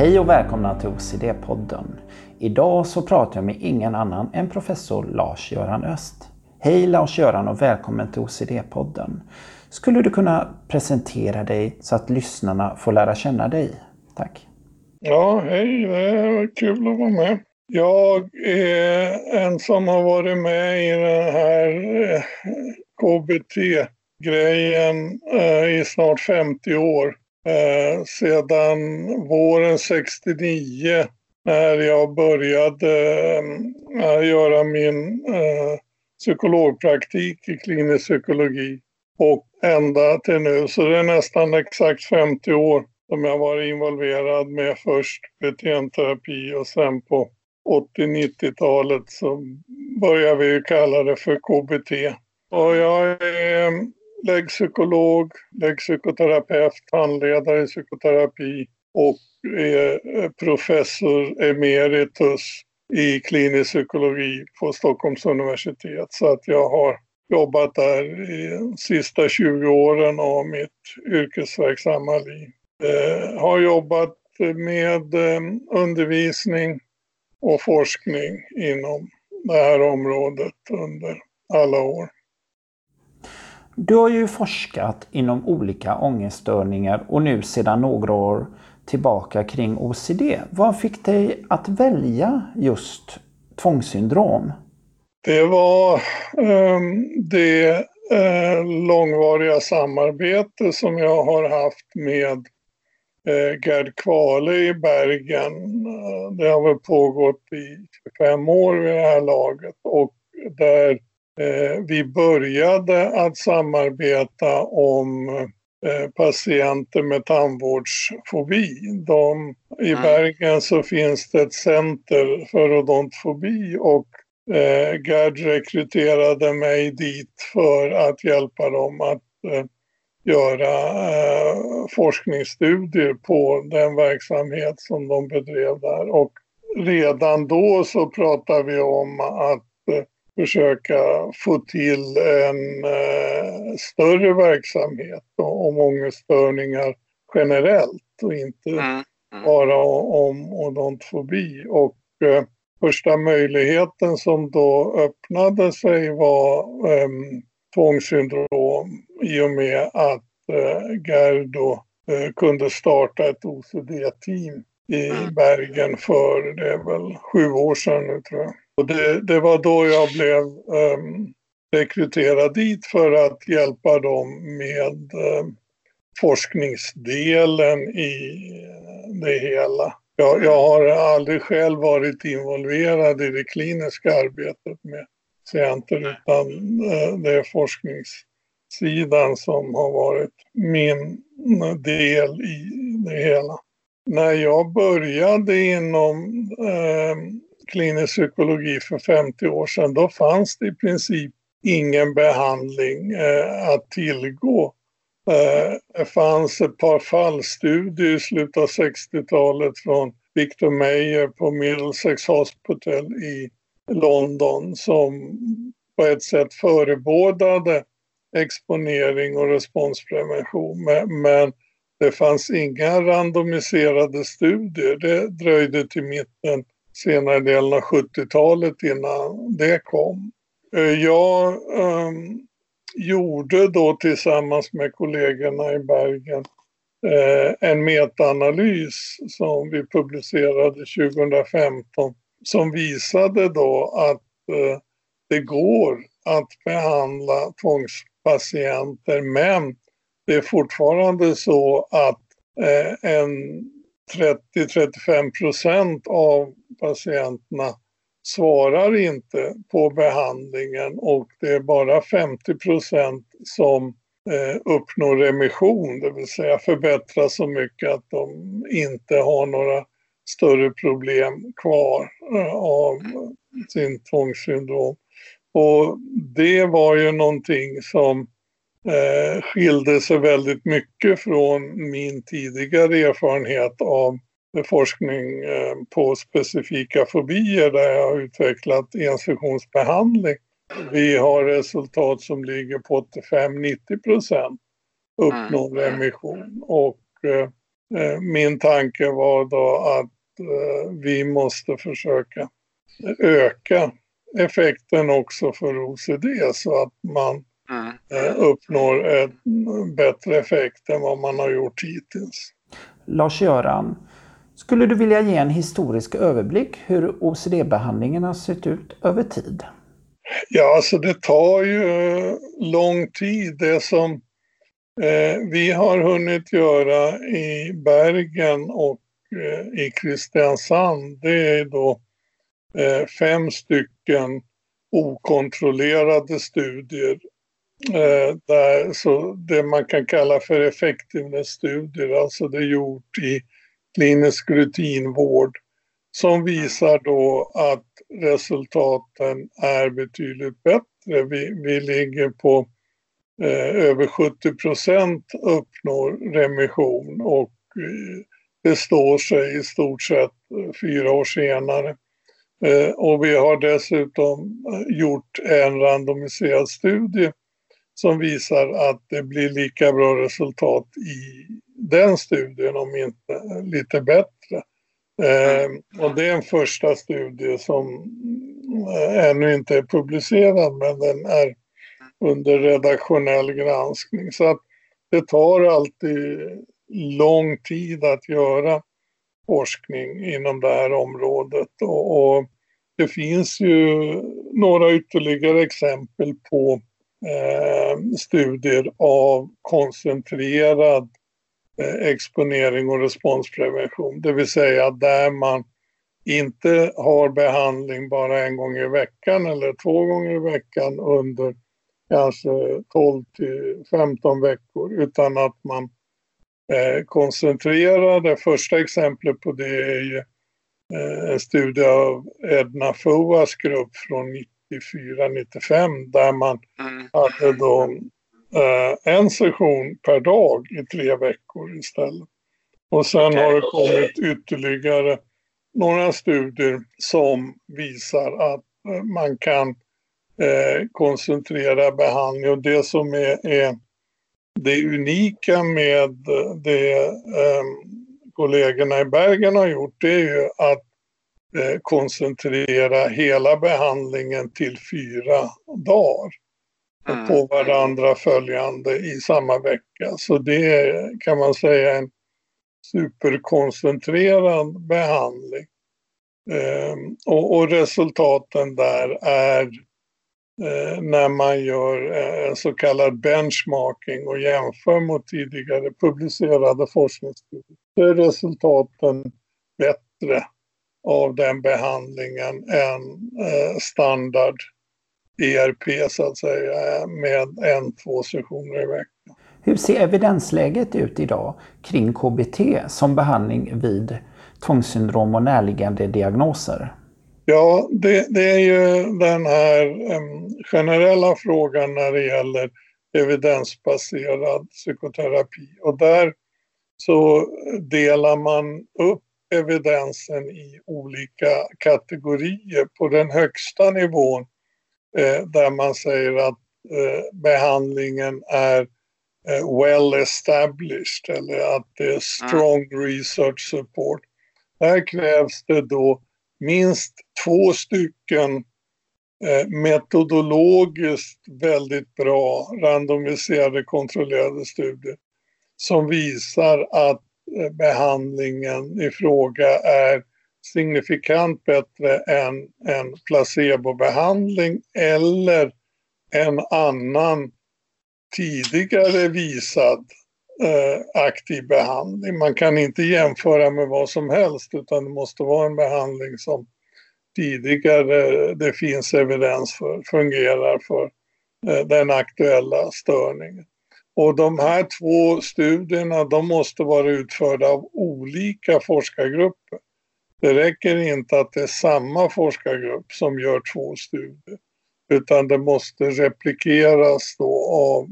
Hej och välkomna till OCD-podden. Idag så pratar jag med ingen annan än professor Lars-Göran Öst. Hej Lars-Göran och välkommen till OCD-podden. Skulle du kunna presentera dig så att lyssnarna får lära känna dig? Tack. Ja, hej, det var kul att vara med. Jag är en som har varit med i den här eh, KBT-grejen eh, i snart 50 år. Eh, sedan våren 69 när jag började eh, göra min eh, psykologpraktik i klinisk psykologi och ända till nu. Så det är nästan exakt 50 år som jag varit involverad med först beteendeterapi och sen på 80-90-talet så började vi kalla det för KBT. Och jag är läggpsykolog, läggpsykoterapeut, handledare i psykoterapi och är professor emeritus i klinisk psykologi på Stockholms universitet. Så att jag har jobbat där i de sista 20 åren av mitt yrkesverksamma liv. Eh, har jobbat med eh, undervisning och forskning inom det här området under alla år. Du har ju forskat inom olika ångeststörningar och nu sedan några år tillbaka kring OCD. Vad fick dig att välja just tvångssyndrom? Det var um, det uh, långvariga samarbete som jag har haft med uh, Gerd Kvale i Bergen. Uh, det har väl pågått i 25 år vid det här laget och där vi började att samarbeta om patienter med tandvårdsfobi. De, I Bergen så finns det ett center för odontfobi och eh, Gerd rekryterade mig dit för att hjälpa dem att eh, göra eh, forskningsstudier på den verksamhet som de bedrev där. Och redan då så pratade vi om att eh, försöka få till en eh, större verksamhet om ångeststörningar generellt och inte mm. Mm. bara om odontfobi. Och eh, första möjligheten som då öppnade sig var um, tvångssyndrom i och med att uh, Gerdo uh, kunde starta ett OCD-team i mm. Bergen för, det är väl sju år sedan nu tror jag. Och det, det var då jag blev um, rekryterad dit för att hjälpa dem med um, forskningsdelen i eh, det hela. Jag, jag har aldrig själv varit involverad i det kliniska arbetet med patienter utan eh, det är forskningssidan som har varit min eh, del i det hela. När jag började inom eh, klinisk psykologi för 50 år sedan då fanns det i princip ingen behandling eh, att tillgå. Eh, det fanns ett par fallstudier i slutet av 60-talet från Victor Meyer på Middlesex Hospital i London som på ett sätt förebådade exponering och responsprevention. Men det fanns inga randomiserade studier. Det dröjde till mitten, senare delen av 70-talet innan det kom. Eh, jag um, gjorde då tillsammans med kollegorna i Bergen eh, en metaanalys som vi publicerade 2015 som visade då att eh, det går att behandla tvångspatienter men det är fortfarande så att eh, en 30-35 procent av patienterna svarar inte på behandlingen och det är bara 50 procent som eh, uppnår remission, det vill säga förbättras så mycket att de inte har några större problem kvar eh, av sin tvångssyndrom. Och det var ju någonting som eh, skilde sig väldigt mycket från min tidigare erfarenhet av forskning eh, på specifika fobier där jag har utvecklat ensektionsbehandling. Vi har resultat som ligger på 85-90 procent uppnådd mm. remission och eh, eh, min tanke var då att eh, vi måste försöka öka effekten också för OCD så att man mm. eh, uppnår en bättre effekt än vad man har gjort hittills. Lars-Göran, skulle du vilja ge en historisk överblick hur OCD-behandlingen har sett ut över tid? Ja, alltså det tar ju lång tid. Det som eh, vi har hunnit göra i Bergen och eh, i Kristiansand, det är då eh, fem stycken okontrollerade studier. Eh, där, så det man kan kalla för effektivitetsstudier, alltså det är gjort i klinisk rutinvård som visar då att resultaten är betydligt bättre. Vi, vi ligger på eh, över 70 procent uppnår remission och eh, det står sig i stort sett eh, fyra år senare. Eh, och vi har dessutom eh, gjort en randomiserad studie som visar att det blir lika bra resultat i den studien, om inte lite bättre. Eh, och det är en första studie som ännu inte är publicerad men den är under redaktionell granskning. Så att det tar alltid lång tid att göra forskning inom det här området. Och, och det finns ju några ytterligare exempel på eh, studier av koncentrerad eh, exponering och responsprevention. Det vill säga där man inte har behandling bara en gång i veckan eller två gånger i veckan under kanske 12 till 15 veckor utan att man eh, koncentrerar. Det första exemplet på det är ju eh, en studie av Edna Foas grupp från 94-95 där man mm. hade då eh, en session per dag i tre veckor istället. Och sen okay. har det kommit ytterligare några studier som visar att eh, man kan eh, koncentrera behandling och det som är, är det unika med det eh, kollegorna i Bergen har gjort det är ju att eh, koncentrera hela behandlingen till fyra dagar mm. på varandra följande i samma vecka. Så det kan man säga en superkoncentrerad behandling. Eh, och, och, resultaten där är eh, när man gör eh, så kallad benchmarking och jämför mot tidigare publicerade forskningsstudier. Så är resultaten bättre av den behandlingen än eh, standard ERP så att säga med en, två sessioner i veckan. Hur ser evidensläget ut idag kring KBT som behandling vid tvångssyndrom och närliggande diagnoser? Ja, det, det är ju den här um, generella frågan när det gäller evidensbaserad psykoterapi. Och där så delar man upp evidensen i olika kategorier. På den högsta nivån eh, där man säger att eh, behandlingen är eh, well established eller att det är strong research support. Där krävs det då minst två stycken eh, metodologiskt väldigt bra randomiserade kontrollerade studier som visar att Eh, behandlingen i fråga är signifikant bättre än en placebobehandling eller en annan tidigare visad eh, aktiv behandling. Man kan inte jämföra med vad som helst utan det måste vara en behandling som tidigare det finns evidens för fungerar för eh, den aktuella störningen. Och de här två studierna de måste vara utförda av olika forskargrupper. Det räcker inte att det är samma forskargrupp som gör två studier utan det måste replikeras då av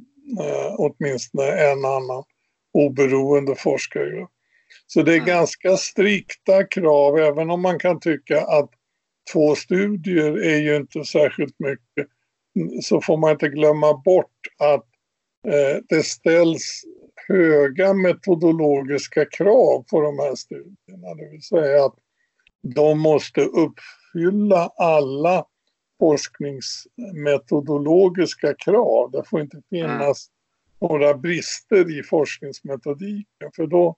eh, åtminstone en annan oberoende forskargrupp. Så det är mm. ganska strikta krav även om man kan tycka att två studier är ju inte särskilt mycket så får man inte glömma bort att det ställs höga metodologiska krav på de här studierna. Det vill säga att de måste uppfylla alla forskningsmetodologiska krav. Det får inte finnas några brister i forskningsmetodiken för då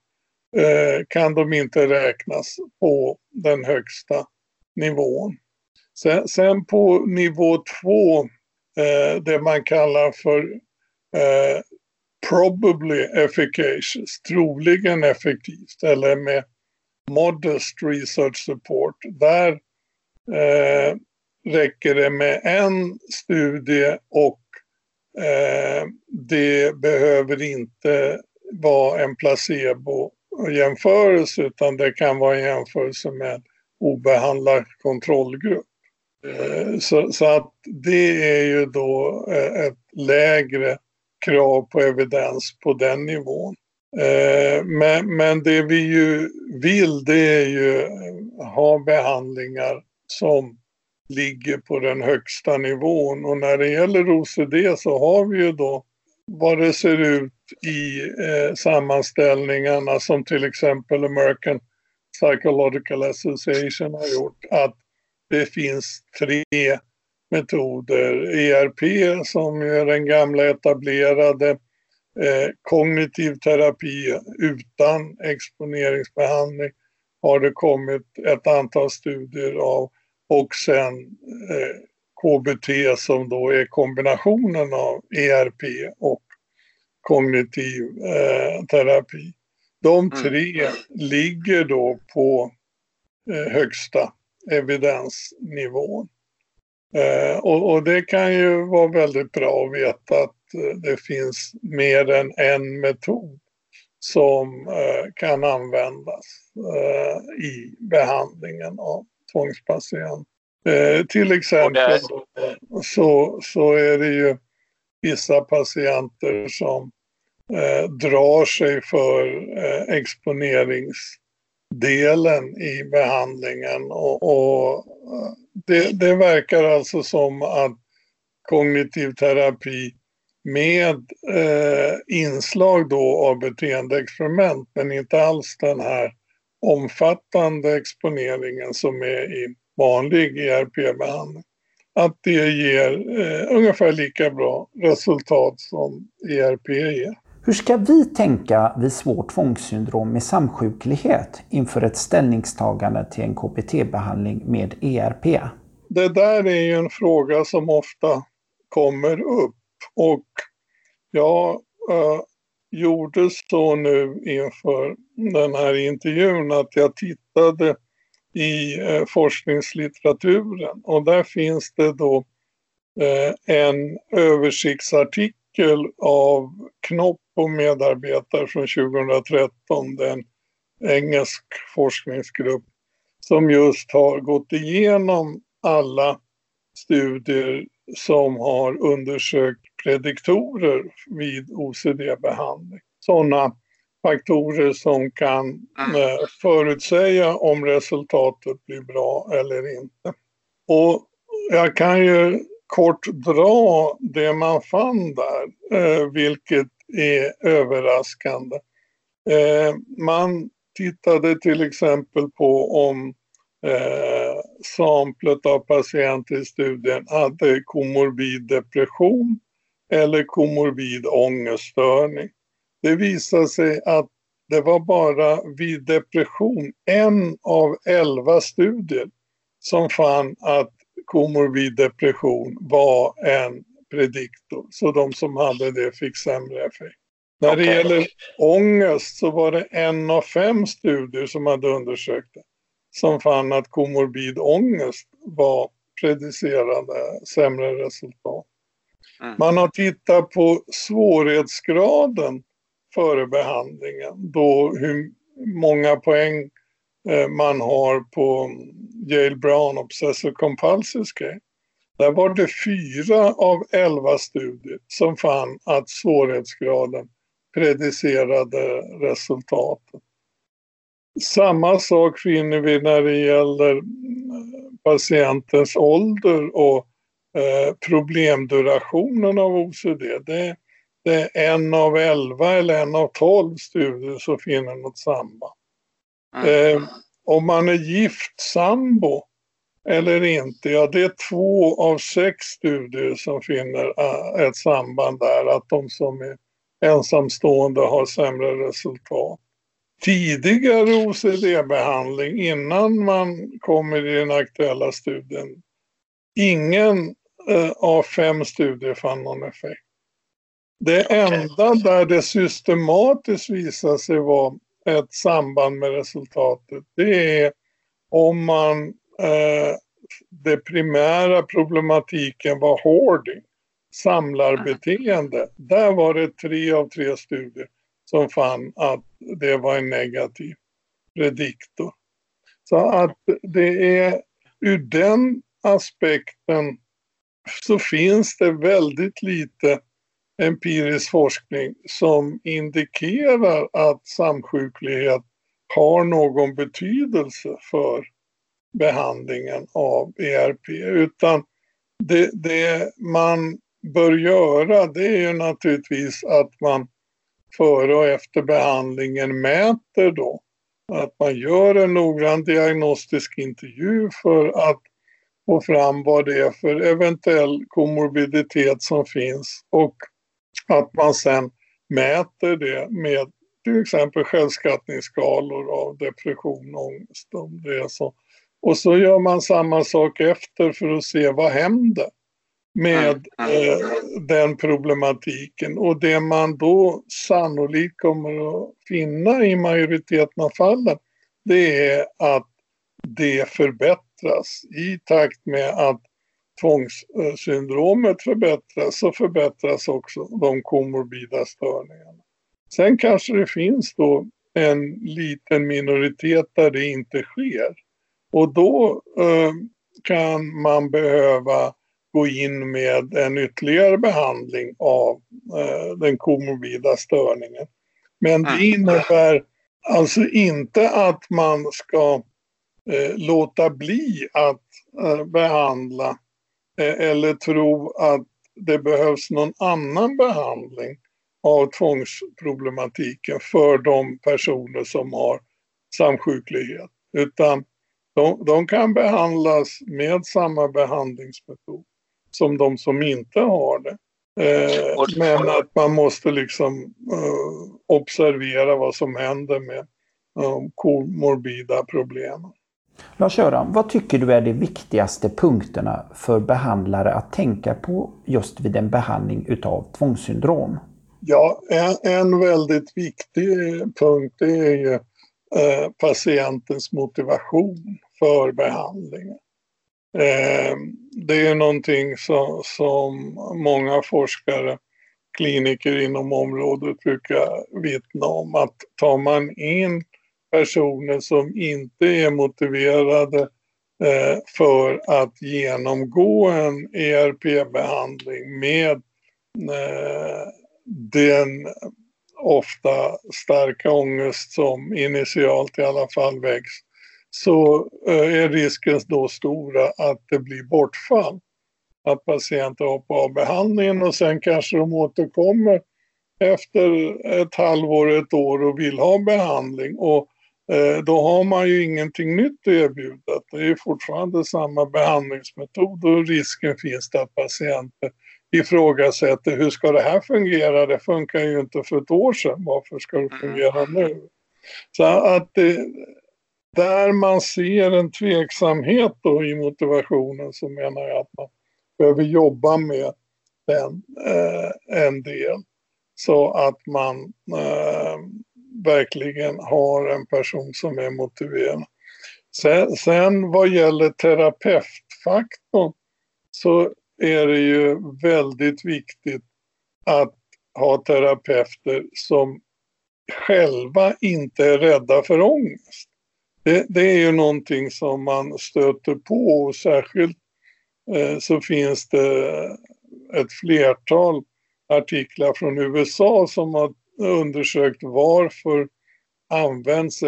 eh, kan de inte räknas på den högsta nivån. Sen, sen på nivå två, eh, det man kallar för eh, probably efficacious, troligen effektivt eller med modest research support. Där eh, räcker det med en studie och eh, det behöver inte vara en placebo-jämförelse utan det kan vara en jämförelse med obehandlad kontrollgrupp. Eh, så, så, att det är ju då eh, ett lägre krav på evidens på den nivån. Eh, men, men det vi ju vill det är ju ha behandlingar som ligger på den högsta nivån. Och när det gäller OCD så har vi ju då vad det ser ut i eh, sammanställningarna som till exempel American Psychological Association har gjort. Att det finns tre metoder. ERP som är den gamla etablerade eh, kognitiv terapi utan exponeringsbehandling har det kommit ett antal studier av och sen eh, KBT som då är kombinationen av ERP och kognitiv eh, terapi. De mm. tre mm. ligger då på eh, högsta evidensnivån. Eh, och, och, det kan ju vara väldigt bra att veta att eh, det finns mer än en metod som eh, kan användas eh, i behandlingen av tvångspatient. Eh, till exempel så, så är det ju vissa patienter som eh, drar sig för eh, delen i behandlingen och, och det, det, verkar alltså som att kognitiv terapi med eh, inslag då av beteendeexperiment men inte alls den här omfattande exponeringen som är i vanlig ERP-behandling. Att det ger eh, ungefär lika bra resultat som ERP ger. Hur ska vi tänka vid svårt tvångssyndrom med samsjuklighet inför ett ställningstagande till en KBT-behandling med ERP? Det där är ju en fråga som ofta kommer upp och jag äh, eh, gjorde så nu inför den här intervjun att jag tittade i äh, forskningslitteraturen och där finns det då äh, en översiktsartikel av Knopp och medarbetare från 2013, den engelsk forskningsgrupp som just har gått igenom alla studier som har undersökt prediktorer vid OCD-behandling. Sådana faktorer som kan mm. eh, förutsäga om resultatet blir bra eller inte. Och jag kan ju kort dra det man fann där, eh, vilket är överraskande. Eh, man tittade till exempel på om eh, samplet av patienter i studien hade komorbid depression eller komorbid ångeststörning. Det visade sig att det var bara vid depression, en av elva studier, som fann att komorbid depression var en prediktor. Så de som hade det fick sämre effekt. När det gäller ångest så var det en av fem studier som hade undersökt det som fann att komorbid ångest var predicerande sämre resultat. Mm. Man har tittat på svårighetsgraden före behandlingen. Då hur många poäng Eh, man har på Yale Brown Obsessive Compulsive Scale. Där var det fyra av elva studier som fann att svårighetsgraden predicerade resultatet. Samma sak finner vi när det gäller eh, patientens ålder och eh, problemdurationen av OCD. Det det är en av elva eller en av tolv studier som finner något samband. Mm. Eh, om man är gift sambo eller inte, ja det är två av sex studier som finner uh, ett samband där, att de som är ensamstående har sämre resultat. Tidigare OCD-behandling innan man kommer i den aktuella studien, ingen uh, av fem studier fann någon effekt. Det enda där det systematiskt visar sig vara ett samband med resultatet, det är om man eh, det primära problematiken var hoarding, samlarbeteende. Där var det tre av tre studier som fann att det var en negativ prediktor. Så att det är ur den aspekten så finns det väldigt lite empirisk forskning som indikerar att samsjuklighet har någon betydelse för behandlingen av ERP. Utan det, det man bör göra det är ju naturligtvis att man före och efter behandlingen mäter då. Att man gör en noggrann diagnostisk intervju för att få fram vad det är för eventuell komorbiditet som finns och att man sen mäter det med till exempel självskattningsskalor av depression och ångest. Om det är så. Och så gör man samma sak efter för att se vad händer med eh, den problematiken. Och det man då sannolikt kommer att finna i majoriteten av fallen det är att det förbättras i takt med att tvångssyndromet förbättras så förbättras också de komorbida störningarna. Sen kanske det finns då en liten minoritet där det inte sker. Och då eh, kan man behöva gå in med en ytterligare behandling av eh, den komorbida störningen. Men det mm. innebär alltså inte att man ska eh, låta bli att eh, behandla Eh, eller tro att det behövs någon annan behandling av tvångsproblematiken för de personer som har samsjuklighet. Utan de, de kan behandlas med samma behandlingsmetod som de som inte har det. Eh, men att man måste liksom eh, observera vad som händer med de eh, komorbida problemen. Lars-Göran, vad tycker du är de viktigaste punkterna för behandlare att tänka på just vid en behandling utav tvångssyndrom? Ja, en, en väldigt viktig eh, punkt är ju eh, patientens motivation för behandlingen. Eh, det är någonting som, som många forskare, kliniker inom området brukar vittna om att tar man in personer som inte är motiverade eh, för att genomgå en ERP-behandling med eh, den ofta starka ångest som initialt i alla fall väcks så eh, är risken då stora att det blir bortfall. Att patienter hoppar av behandlingen och sen kanske de återkommer efter ett halvår, ett år och vill ha behandling. Och då har man ju ingenting nytt att erbjuda. Det är fortfarande samma behandlingsmetod och risken finns att patienter ifrågasätter hur ska det här fungera? Det funkar ju inte för ett år sedan. Varför ska det fungera nu? Så att det, där man ser en tveksamhet då i motivationen så menar jag att man behöver jobba med den eh, en del så att man eh, verkligen har en person som är motiverad. Sen, sen vad gäller terapeutfaktorn så är det ju väldigt viktigt att ha terapeuter som själva inte är rädda för ångest. Det, det är ju någonting som man stöter på och särskilt eh, så finns det ett flertal artiklar från USA som har undersökt varför används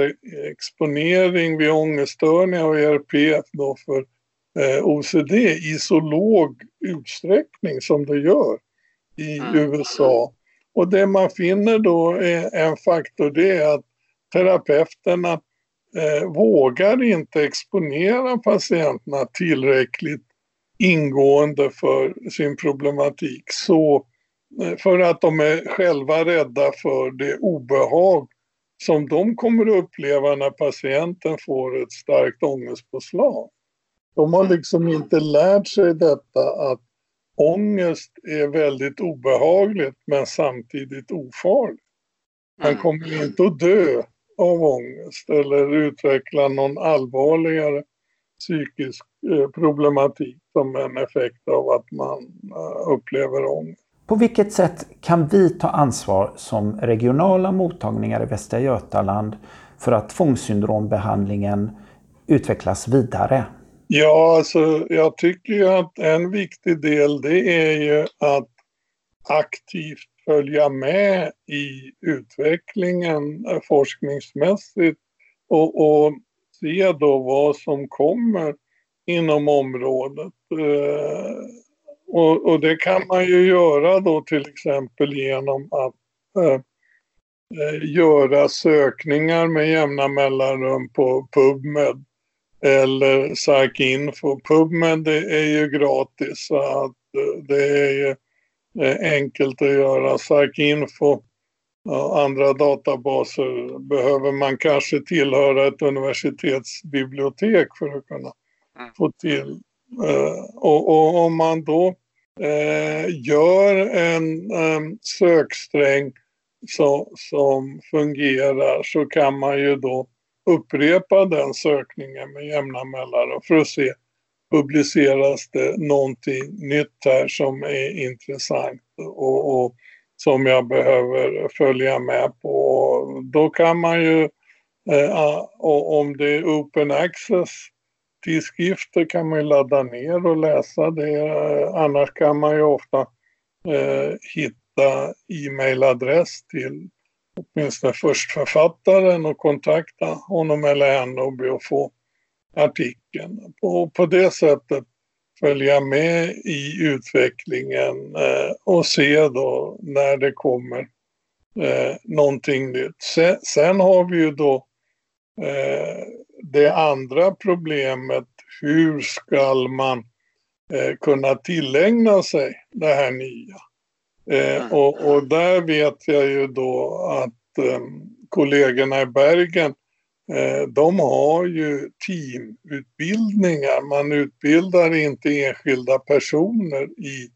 exponering vid ångeststörningar och ERP då för eh, OCD i så låg utsträckning som det gör i mm. USA. Och det man finner då är en faktor det är att terapeuterna eh, vågar inte exponera patienterna tillräckligt ingående för sin problematik. Så för att de är själva rädda för det obehag som de kommer att uppleva när patienten får ett starkt ångestpåslag. De har liksom inte lärt sig detta att ångest är väldigt obehagligt men samtidigt ofarligt. Man mm. kommer inte att dö av ångest eller utveckla någon allvarligare psykisk eh, problematik som en effekt av att man eh, upplever ångest. På vilket sätt kan vi ta ansvar som regionala mottagningar i Västra Götaland för att tvångssyndrombehandlingen utvecklas vidare? Ja, alltså jag tycker ju att en viktig del det är ju att aktivt följa med i utvecklingen forskningsmässigt och, och se då vad som kommer inom området. Eh, Eh, och, och, det kan man ju göra då till exempel genom att eh, eh göra sökningar med jämna mellanrum på PubMed eller SARK-info. PubMed är ju gratis så att eh, det är ju enkelt att göra. SARK-info och andra databaser behöver man kanske tillhöra ett universitetsbibliotek för att kunna mm. få till. Och, och om man då eh, Eh, gör en eh, söksträng så, som fungerar så kan man ju då upprepa den sökningen med jämna mellanrum för att se publiceras det någonting nytt här som är intressant och, och som jag behöver följa med på. Då kan man ju, eh, om det är open access, tidskrifter kan man ju ladda ner och läsa det. Annars kan man ju ofta eh, hitta e-mailadress till åtminstone först författaren och kontakta honom eller henne och be att få artikeln. Och på det sättet följa med i utvecklingen eh, och se då när det kommer eh, någonting nytt. Sen, sen har vi ju då eh, det andra problemet, hur ska man eh, kunna tillägna sig det här nya? Eh, mm. och, och, där vet jag ju då att eh, kollegorna i Bergen, eh, de har ju teamutbildningar. Man utbildar inte enskilda personer i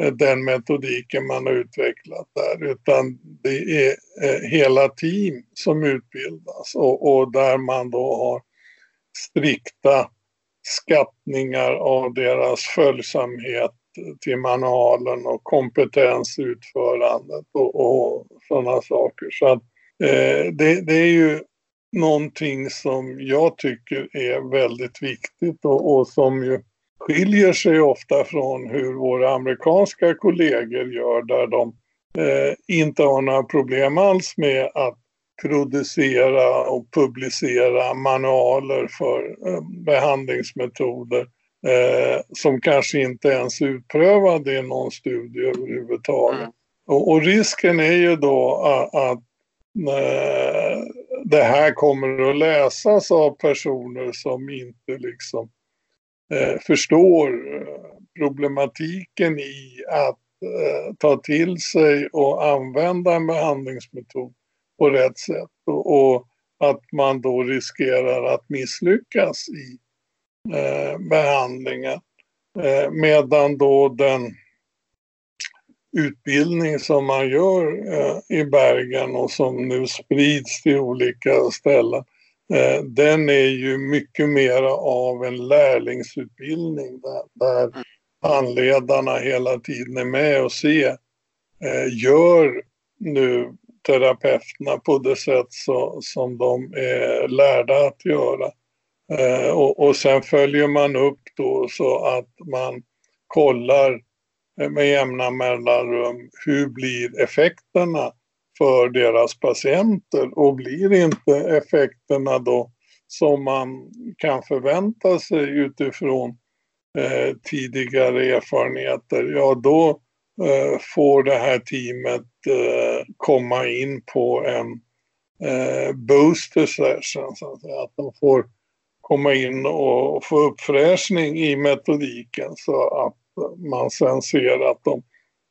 eh, den metodiken man har utvecklat där, utan det är eh, hela team som utbildas och, och där man då har strikta skattningar av deras följsamhet till manualen och kompetens i utförandet och, och sådana saker. Så att, eh, det, det, är ju någonting som jag tycker är väldigt viktigt och, och, som ju skiljer sig ofta från hur våra amerikanska kollegor gör där de eh, inte har några problem alls med att producera och publicera manualer för eh, behandlingsmetoder eh, som kanske inte ens är utprövade i någon studie överhuvudtaget. Mm. Och, och, risken är ju då att, att eh, det här kommer att läsas av personer som inte liksom eh, förstår eh, problematiken i att ta till sig och använda en behandlingsmetod på rätt sätt och, och att man då riskerar att misslyckas i eh, behandlingen. Eh, medan då den utbildning som man gör eh, i Bergen och som nu sprids till olika ställen, eh, den är ju mycket mer av en lärlingsutbildning där, där handledarna hela tiden är med och ser, eh, gör nu terapeuterna på det sätt så, som de är lärda att göra. Eh, och, och sen följer man upp då så att man kollar eh, med jämna mellanrum hur blir effekterna för deras patienter och blir inte effekterna då som man kan förvänta sig utifrån eh, tidigare erfarenheter, ja då eh, får det här teamet eh, komma in på en eh, booster session. Så att, säga. att de får komma in och få uppfräschning i metodiken så att man sen ser att de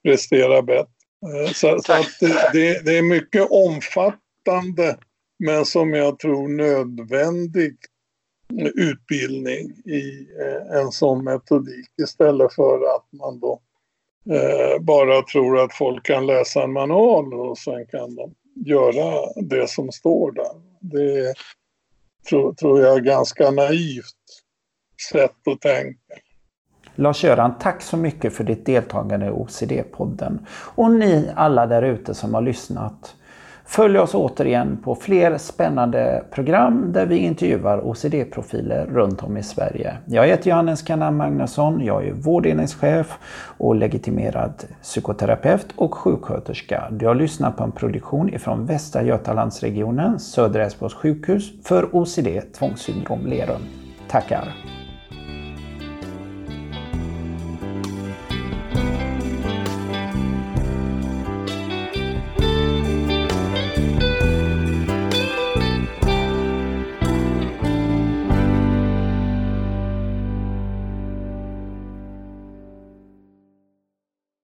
presterar bättre. Eh, så, så att det, det, är mycket omfattande men som jag tror nödvändig utbildning i eh, en sån metodik istället för att man då eh, bara tror att folk kan läsa en manual och sen kan de göra det som står där. Det tror, tror jag är ganska naivt sätt att tänka. Lars-Göran, tack så mycket för ditt deltagande i OCD-podden. Och ni alla där ute som har lyssnat. Följ oss återigen på fler spännande program där vi intervjuar OCD-profiler runt om i Sverige. Jag heter Johannes Kanna Magnusson, jag är vårdenhetschef och legitimerad psykoterapeut och sjuksköterska. Du har lyssnat på en produktion ifrån Västra Götalandsregionen, Södra Älvsborgs sjukhus för OCD tvångssyndrom Lerum. Tackar!